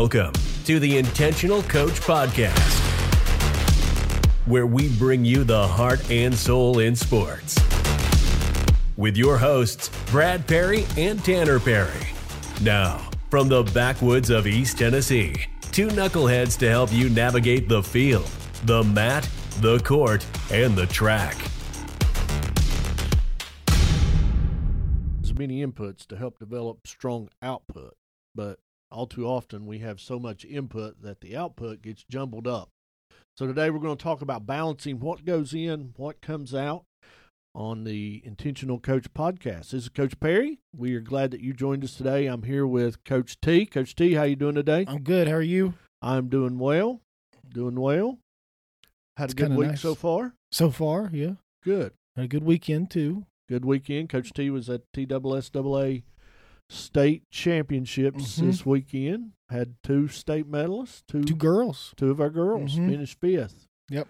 Welcome to the Intentional Coach Podcast, where we bring you the heart and soul in sports. With your hosts, Brad Perry and Tanner Perry. Now, from the backwoods of East Tennessee, two knuckleheads to help you navigate the field, the mat, the court, and the track. as many inputs to help develop strong output, but all too often we have so much input that the output gets jumbled up. So today we're going to talk about balancing what goes in, what comes out on the Intentional Coach podcast. This is Coach Perry. We are glad that you joined us today. I'm here with Coach T. Coach T, how you doing today? I'm good. How are you? I'm doing well. Doing well. Had It's a good week nice. so far. So far, yeah. Good. Had a good weekend too. good weekend. Coach T was at TSSAA state championships Mhm. this weekend. Had two state medalists. Two Two girls. two of our girls Mhm. finished fifth. Yep.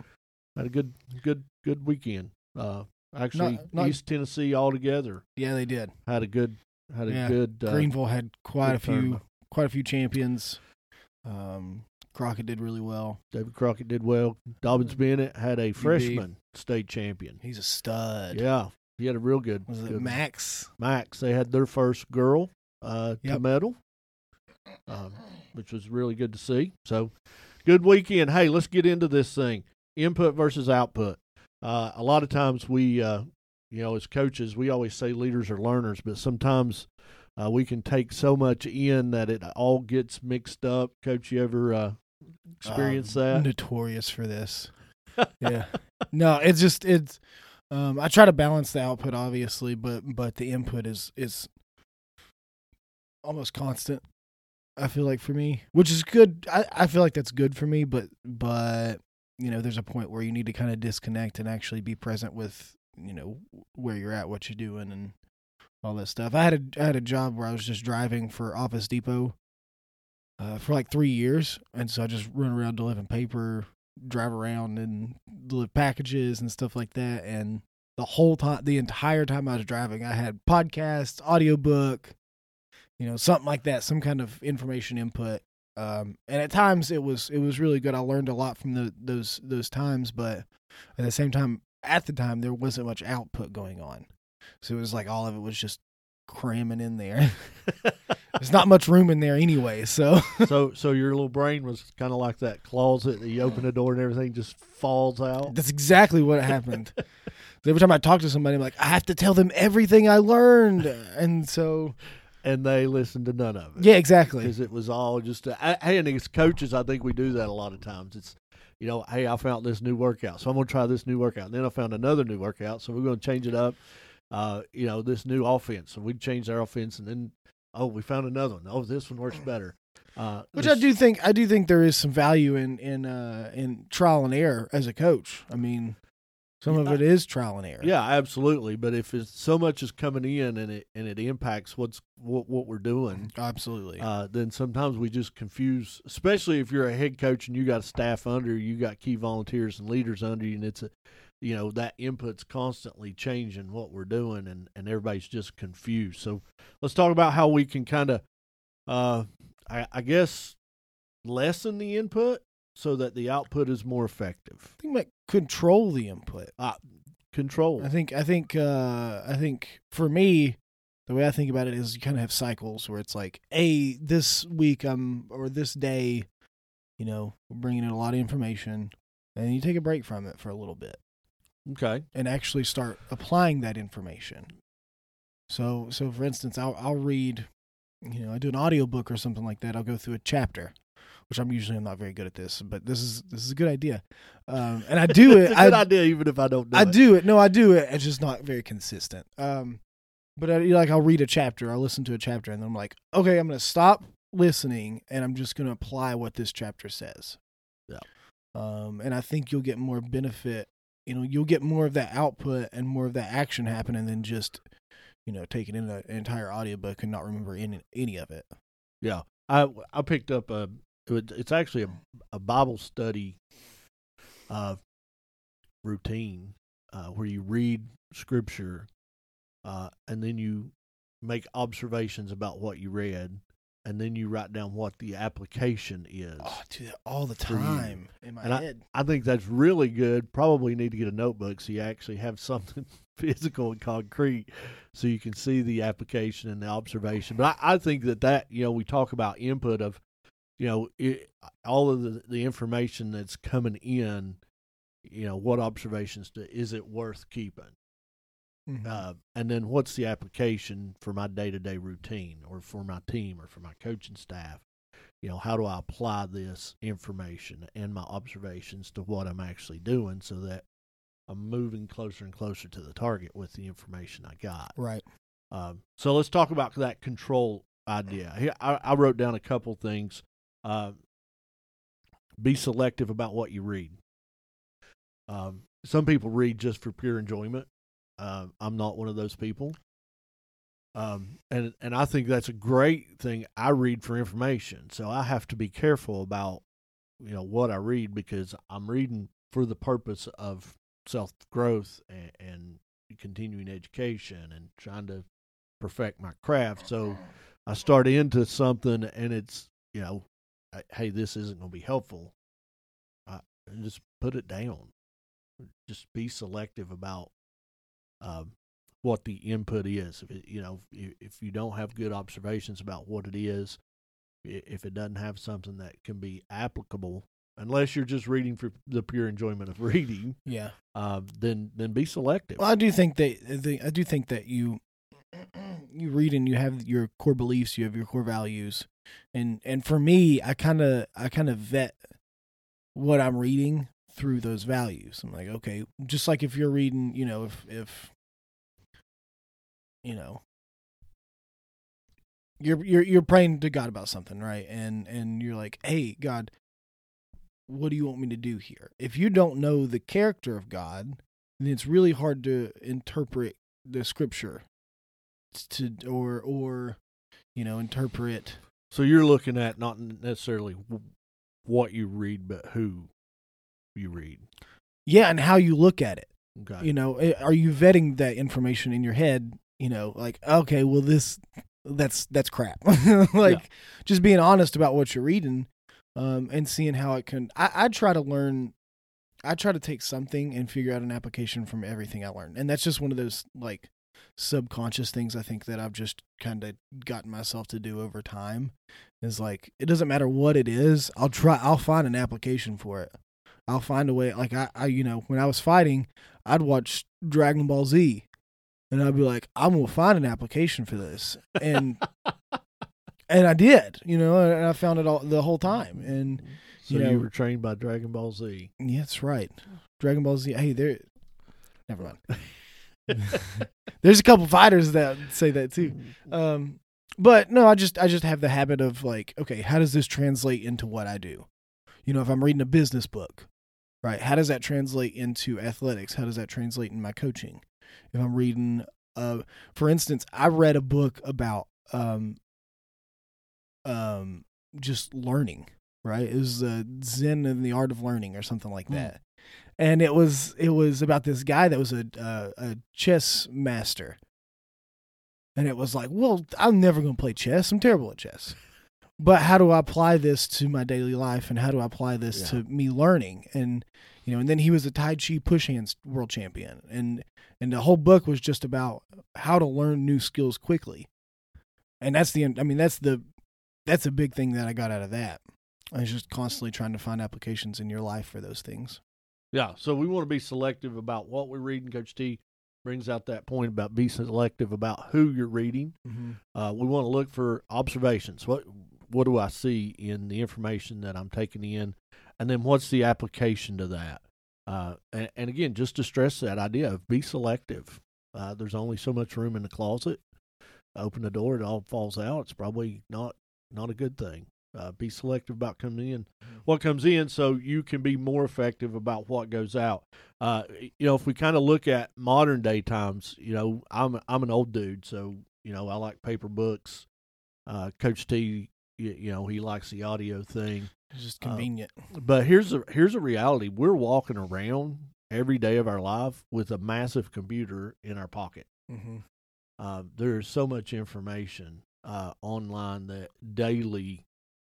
Had a good good good weekend. Uh, actually, Not- not- East Tennessee altogether Yeah, they did. had a good had a Yeah. good uh, Greeneville had quite a few tournament. quite a few champions. Um Crockett did really well. David Crockett did well. Dobyns Mm. Bennett had a freshman state champion. He's a stud. Yeah, he had a real good. Was it good Max? Max. They had their first girl uh, to medal, um, which was really good to see. So, good weekend. Hey, let's get into this thing: input versus output. Uh, a lot of times we, uh, you know, as coaches, we always say leaders are learners, but sometimes uh, we can take so much in that it all gets mixed up. Coach, you ever uh, experience Um, that? Notorious for this. yeah. No, it's just it's um I try to balance the output obviously, but but the input is is almost constant. I feel like for me, which is good. I, I feel like that's good for me, but but you know, there's a point where you need to kind of disconnect and actually be present with you know where you're at, what you're doing, and all that stuff. I had a I had a job where I was just driving for Office Depot uh, for like three years, and so I just run around delivering paper, drive around and deliver packages and stuff like that. And the whole time, the entire time I was driving, I had podcasts, audiobook, you know, something like that, some kind of information input. Um, and at times it was it was really good. I learned a lot from the, those those times, but at the same time, at the time there wasn't much output going on, so it was like all of it was just cramming in there. There's not much room in there anyway, so so, so your little brain was kind of like that closet that you open the door and everything just falls out. That's exactly what happened. So every time I talk to somebody, I'm like, I have to tell them everything I learned, and so and they listened to none of it. yeah, exactly. because it was all just. A, I- hey, and as coaches, I think we do that a lot of times. It's, you know, hey, I found this new workout, so I'm going to try this new workout. And then I found another new workout, so we're going to change it up. Uh, you know, this new offense, so we changed our offense, and then oh, we found another one. Oh, this one works better. Uh, Which this- I do think I do think there is some value in in uh, in trial and error as a coach. I mean, some of Yeah. it is trial and error. Yeah, absolutely. But if it's so much is coming in and it and it impacts what's what what we're doing, absolutely. uh, then sometimes we just confuse, especially if you're a head coach and you got staff under you, you got key volunteers and leaders under you, and it's a, you know, that input's constantly changing what we're doing, and and everybody's just confused. So let's talk about how we can kind of, uh, I, I guess, lessen the input so that the output is more effective. I think like control the input. Uh, control. I think I think uh, I think for me, the way I think about it is you kind of have cycles where it's like, hey, this week I'm or this day, you know, we're bringing in a lot of information, and you take a break from it for a little bit Okay. and actually start applying that information. So so for instance, I'll I'll read, you know, I do an audiobook or something like that. I'll go through a chapter. Which I'm usually I'm not very good at this, but this is this is a good idea, um, and I do it. it's a good I, idea, even if I don't. Do I it. do it. No, I do it. It's just not very consistent. Um, but I, like I'll read a chapter, I'll listen to a chapter, and then I'm like, okay, I'm gonna stop listening, and I'm just gonna apply what this chapter says. Yeah. Um, and I think you'll get more benefit. You know, you'll get more of that output and more of that action happening than just, you know, taking in an entire audiobook and not remember any any of it. Yeah, I I picked up a. It's actually a a Bible study, uh, routine, uh, where you read scripture, uh, and then you make observations about what you read, and then you write down what the application is. Oh, I do that all the time in my And I- head. I think that's really good. Probably need to get a notebook so you actually have something physical and concrete so you can see the application and the observation. But I, I think that that, you know, we talk about input of, you know, it, all of the, the information that's coming in, you know, what observations do, is it worth keeping? Mhm. Uh, and then what's the application for my day to day routine or for my team or for my coaching staff? You know, how do I apply this information and my observations to what I'm actually doing so that I'm moving closer and closer to the target with the information I got? right. Um, so let's talk about that control idea. I, I wrote down a couple things. Uh, be selective about what you read. Um, some people read just for pure enjoyment. Uh, I'm not one of those people. Um, and and I think that's a great thing. I read for information, so I have to be careful about you know what I read because I'm reading for the purpose of self growth and, and continuing education and trying to perfect my craft. So I start into something and it's you know, I- hey, this isn't going to be helpful. I just put it down. Just be selective about um, what the input is. If it, you know, if, if you don't have good observations about what it is, if it doesn't have something that can be applicable, unless you're just reading for the pure enjoyment of reading, Yeah. uh, then then be selective. Well, I do think that the, I do think that you you read and you have your core beliefs, you have your core values, and and for me, I kind of I kind of vet what I'm reading through those values. I'm like, okay, just like if you're reading, you know, if if you know you're you're you're praying to God about something, right? And and you're like, "Hey, God, what do you want me to do here?" If you don't know the character of God, then it's really hard to interpret the scripture to or or you know, interpret So you're looking at not necessarily what you read, but who you read. yeah, and how you look at it. Okay. You know, eh, are you vetting that information in your head? You know, like okay, well this that's that's crap. like just being honest about what you're reading, um, and seeing how it can. I, I try to learn. I try to take something and figure out an application from everything I learn, and that's just one of those like subconscious things I think that I've just kind of gotten myself to do over time. Is like it doesn't matter what it is, I'll try. I'll find an application for it. I'll find a way. Like I, I, you know, when I was fighting, I'd watch Dragon Ball Z, and I'd be like, I'm gonna find an application for this, and and I did, you know, and I found it all the whole time. And so you you, were trained by Dragon Ball Z. yeah, that's right, Dragon Ball Z. Hey, there. Never mind. There's a couple fighters that say that too. Um, but no, I just I just have the habit of like, okay, how does this translate into what I do? You know, if I'm reading a business book, right? How does that translate into athletics? How does that translate in my coaching? If I'm reading, uh, for instance, I read a book about um, um, just learning, right? It was uh, Zen and the Art of Learning or something like Hmm. that. And it was it was about this guy that was a uh, a chess master, and it was like, well, I'm never going to play chess. I'm terrible at chess. But how do I apply this to my daily life, and how do I apply this Yeah. to me learning? And you know, and then he was a Tai Chi push hands world champion, and and the whole book was just about how to learn new skills quickly. And that's the I mean that's the that's a big thing that I got out of that. I was just constantly trying to find applications in your life for those things. Yeah, so we want to be selective about what we read, and Coach T brings out that point about be selective about who you're reading. Mm-hmm. Uh, we want to look for observations. What what do I see in the information that I'm taking in, and then what's the application to that? Uh, and, and again, just to stress that idea of be selective. Uh, there's only so much room in the closet. Open the door, it all falls out. It's probably not not a good thing. Uh, be selective about coming in, what comes in, so you can be more effective about what goes out. Uh, you know, if we kind of look at modern day times, you know, I'm I'm an old dude, so you know I like paper books. Uh, Coach T, you, you know, he likes the audio thing. It's just Uh, convenient. But here's a here's a reality: we're walking around every day of our life with a massive computer in our pocket. mm-hmm. Uh, there's so much information uh, online that daily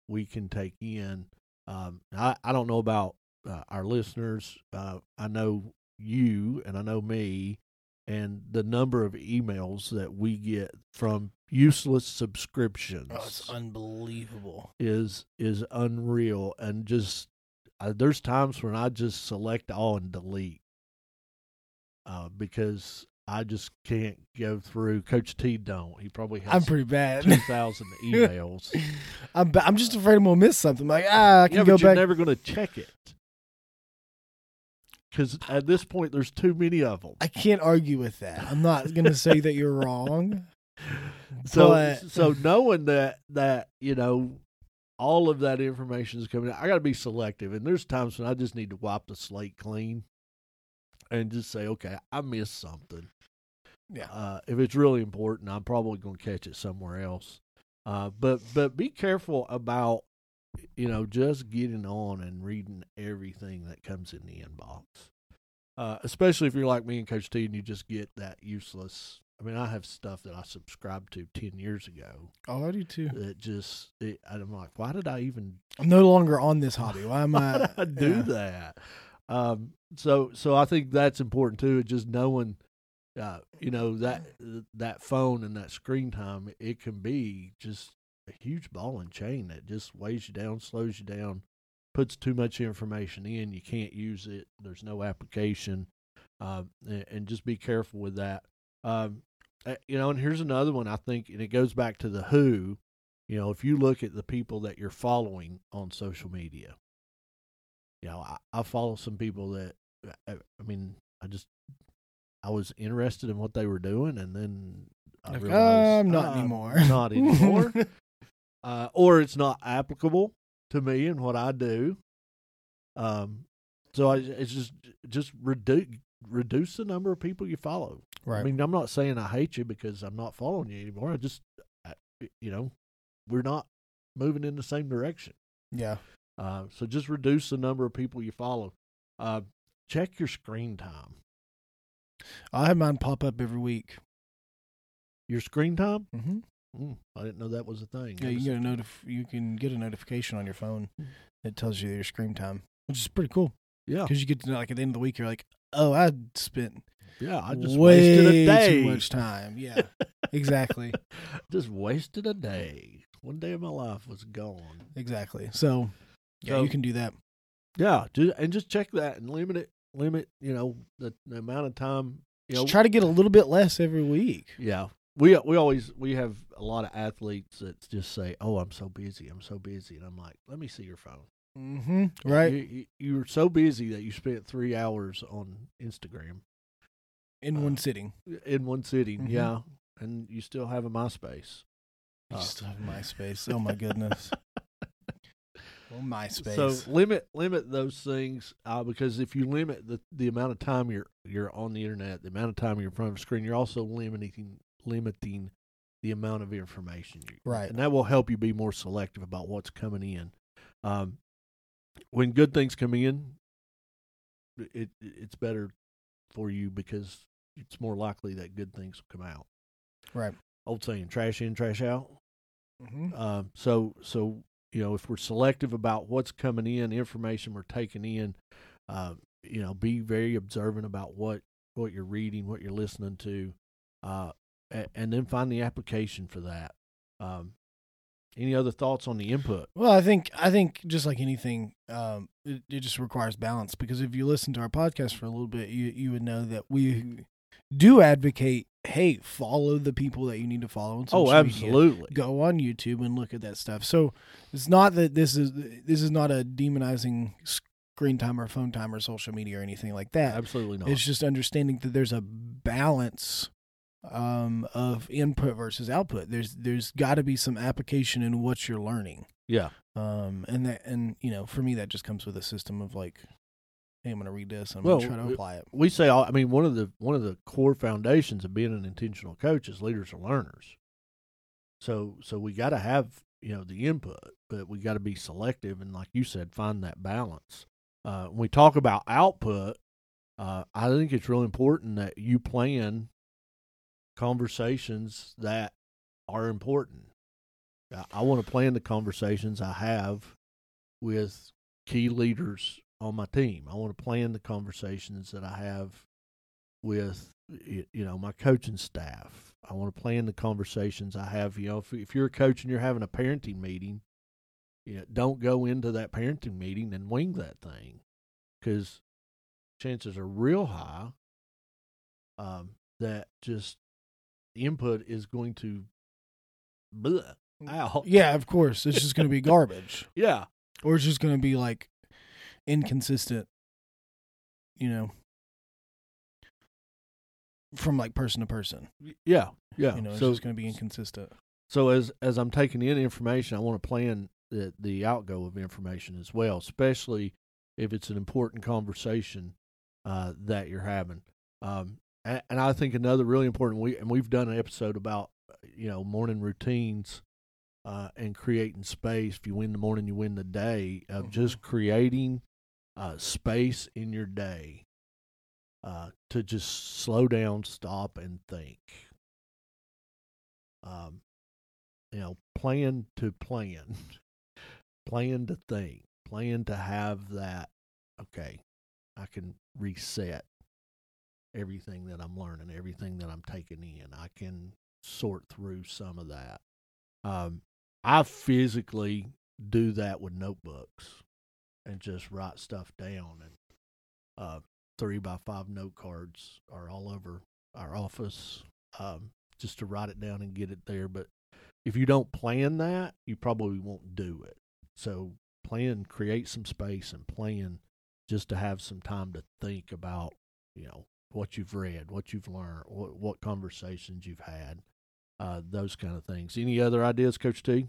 we can take in. Um, I I don't know about uh, our listeners. Uh, I know you and I know me, and the number of emails that we get from useless subscriptions. Oh, it's unbelievable. Is is unreal, and just uh, there's times when I just select all and delete uh, because I just can't go through. Coach T don't. He probably has. I'm pretty bad. Two thousand emails. I'm ba- I'm just afraid I'm gonna miss something. Like ah, I can yeah, go but you're never going to check it because at this point there's too many of them. I can't argue with that. I'm not gonna say that you're wrong. So but- so knowing that that you know all of that information is coming out, I got to be selective. And there's times when I just need to wipe the slate clean and just say, okay, I missed something. Yeah. Uh, if it's really important, I'm probably going to catch it somewhere else. Uh, but but be careful about you know just getting on and reading everything that comes in the inbox. Uh, especially if you're like me and Coach T, and you just get that useless. I mean, I have stuff that I subscribed to ten years ago Oh, I do too. that just it, I'm like, why did I even I'm no longer on this hobby. Why am why I? I do yeah. that? Um, so so I think that's important too. It just knowing, uh, you know that that phone and that screen time, it can be just a huge ball and chain that just weighs you down, slows you down, puts too much information in. You can't use it. There's no application, um, and, and just be careful with that. Um, uh, you know, and here's another one I think, and it goes back to the who. You know, if you look at the people that you're following on social media, you know, I, I follow some people that, I, I mean, I just, I was interested in what they were doing, and then I Like, realized "Uh, I'm not "Ah, anymore." not anymore, uh, or it's not applicable to me and what I do. Um, so I, it's just just reduce reduce the number of people you follow. right. I mean, I'm not saying I hate you because I'm not following you anymore. I just, I, you know, we're not moving in the same direction. yeah. Uh, so just reduce the number of people you follow. Uh, check your screen time. I have mine pop up every week. Your screen time? Mm-hmm. Mm, I didn't know that was a thing. Yeah, you get a notif- You can get a notification on your phone Mm. that tells you your screen time, which is pretty cool yeah, because you get to know, like at the end of the week, you're like, oh, I spent yeah. I just way wasted a day. too much time. Yeah, exactly, just wasted a day. One day of my life was gone. exactly. So, yeah, So- you can do that. Yeah, and just check that and limit it. Limit, you know, the, the amount of time. You know, try to get a little bit less every week. Yeah. We we always we have a lot of athletes that just say, "Oh, I'm so busy. I'm so busy." And I'm like, "Let me see your phone." Mm-hmm. Right You, you, you're so busy that you spent 3 hours on Instagram in uh, one sitting. in one sitting. Mhm. Yeah. And you still have a MySpace. You uh, still have MySpace. Oh my goodness. oh MySpace. So limit limit those things uh, because if you limit the the amount of time you're you're on the internet, the amount of time you're in front of a screen, you're also limiting limiting the amount of information you Right. and that will help you be more selective about what's coming in. Um, when good things coming in, it it's better for you because it's more likely that good things will come out. right. Old saying, trash in, trash out. Mm-hmm. Um, so so you know if we're selective about what's coming in, information we're taking in, uh, you know, be very observant about what what you're reading, what you're listening to, uh, a- and then find the application for that. Um, any other thoughts on the input? Well, I think I think just like anything, um, it, it just requires balance. Because if you listen to our podcast for a little bit, you you would know that we do advocate. Hey, follow the people that you need to follow on social Oh, media. absolutely. Go on YouTube and look at that stuff. So it's not that this is this is not a demonizing screen time or phone time or social media or anything like that. Absolutely not. It's just understanding that there's a balance um, of input versus output. There's there's got to be some application in what you're learning. yeah. Um, and that and you know for me that just comes with a system of like, hey, I'm gonna read this. and I'm Well, gonna try to apply it. We say, I mean, one of the one of the core foundations of being an intentional coach is leaders are learners. So so we got to have you know the input, but we got to be selective and, like you said, find that balance. Uh, when we talk about output, uh, I think it's really important that you plan conversations that are important. I, I want to plan the conversations I have with key leaders on my team. I want to plan the conversations that I have with you know my coaching staff. I want to plan the conversations I have. You know, if if you're a coach and you're having a parenting meeting, you know, don't go into that parenting meeting and wing that thing, because chances are real high um, that just input is going to bleh, out. Yeah, of course. It's just going to be garbage. Yeah, or it's just going to be like inconsistent. You know, from like person to person. Yeah, yeah. You know, it's so just going to be inconsistent. So as as I'm taking in information, I want to plan the the outgo of information as well, especially if it's an important conversation uh, that you're having. Um, and, and, I think another really important we and we've done an episode about you know morning routines uh, and creating space. If you win the morning, you win the day. Of mm-hmm. just creating uh, space in your day uh, to just slow down, stop, and think. Um, you know, plan to plan, plan to think, plan to have that. Okay, I can reset everything that I'm learning, everything that I'm taking in. I can sort through some of that. Um, I physically do that with notebooks and just write stuff down. And uh, three by five note cards are all over our office um, just to write it down and get it there. But if you don't plan that, you probably won't do it. So plan, create some space and plan just to have some time to think about, you know, what you've read, what you've learned, what, what conversations you've had, uh, those kind of things. Any other ideas, Coach T?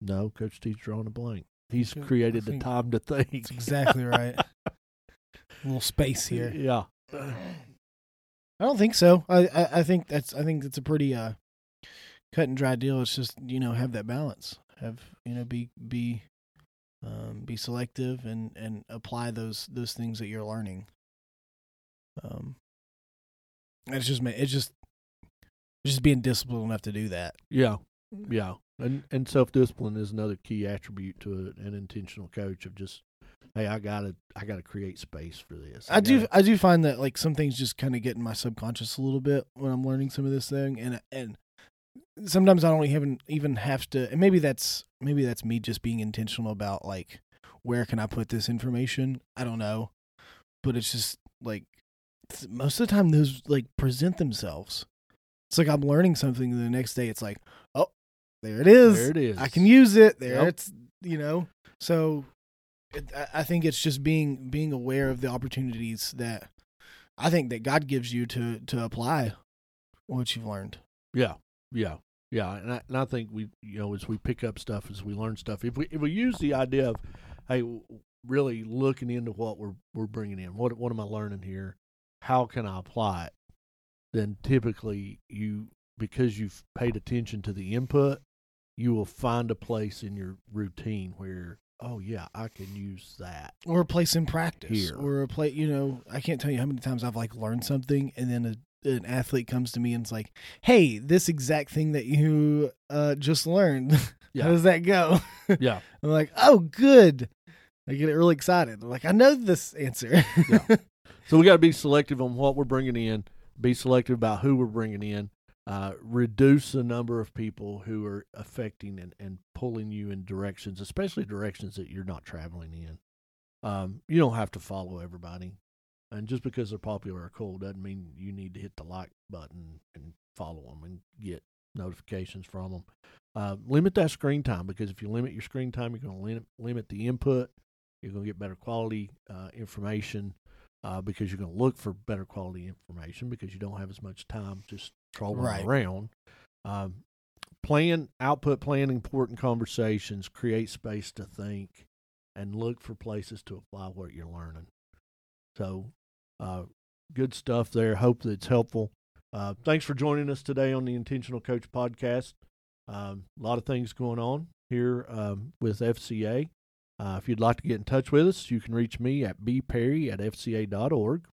No, Coach T's drawing a blank. He's created the time to think. That's exactly right. a little space here. Yeah. I don't think so. I, I, I think that's I think that's a pretty uh cut and dry deal. It's just you know have that balance. Have you know be be um, be selective and and apply those those things that you're learning. Um, it's just it's just just being disciplined enough to do that. Yeah, yeah, and and self discipline is another key attribute to an intentional coach of just hey, I gotta I gotta create space for this. I, I do I do find that like some things just kind of get in my subconscious a little bit when I'm learning some of this thing, and and sometimes I don't even even have to. And maybe that's maybe that's me just being intentional about like where can I put this information. I don't know, but it's just like most of the time those like present themselves. It's like I'm learning something, and the next day it's like, oh, there it is. There it is. I can use it. There yep. it's you know. So it, I think it's just being being aware of the opportunities that I think that God gives you to to apply what you've learned. Yeah, yeah, yeah, and I, and I think we you know as we pick up stuff as we learn stuff, if we if we use the idea of hey really looking into what we're we're bringing in, what what am I learning here? How can I apply it? Then typically you because you've paid attention to the input, you will find a place in your routine where oh yeah, I can use that. Or a place in practice. Here. Or a place you know, I can't tell you how many times I've like learned something and then a, an athlete comes to me and it's like, Hey, this exact thing that you uh just learned. Yeah. how does that go? yeah. I'm like, Oh good. I get really excited. I'm like, I know this answer. yeah. So we gotta be selective on what we're bringing in, be selective about who we're bringing in, uh, reduce the number of people who are affecting and, and pulling you in directions, especially directions that you're not traveling in. Um, you don't have to follow everybody. And just because they're popular or cool doesn't mean you need to hit the like button and follow them and get notifications from them. Uh, limit that screen time because if you limit your screen time, you're going to limit, limit the input. You're going to get better quality uh, information uh, because you're going to look for better quality information because you don't have as much time just trolling right. around. Um, plan, output plan important conversations, create space to think, and look for places to apply what you're learning. So, uh, good stuff there. Hope that it's helpful. Uh, thanks for joining us today on the Intentional Coach Podcast. Um, a lot of things going on here um, with FCA. Uh, if you'd like to get in touch with us, you can reach me at bperry at fca.org.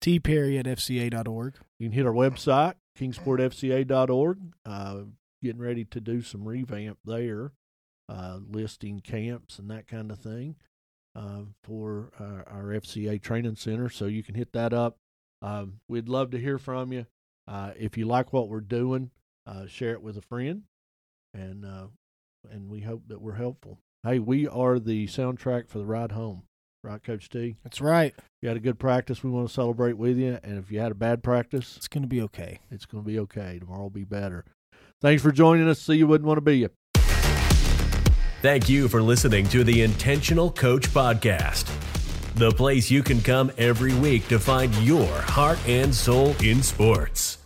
tperry at fca.org. You can hit our website, kingsportfca.org. Uh, getting ready to do some revamp there, uh, listing camps and that kind of thing uh, for our, our, FCA training center. So you can hit that up. Um, we'd love to hear from you. Uh, if you like what we're doing, uh, share it with a friend, and uh, and we hope that we're helpful. Hey, we are the soundtrack for the ride home, right, Coach T? That's right. You had a good practice. We want to celebrate with you, and if you had a bad practice, it's going to be okay. It's going to be okay. Tomorrow will be better. Thanks for joining us. See you wouldn't want to be you. Thank you for listening to the Intentional Coach Podcast, the place you can come every week to find your heart and soul in sports.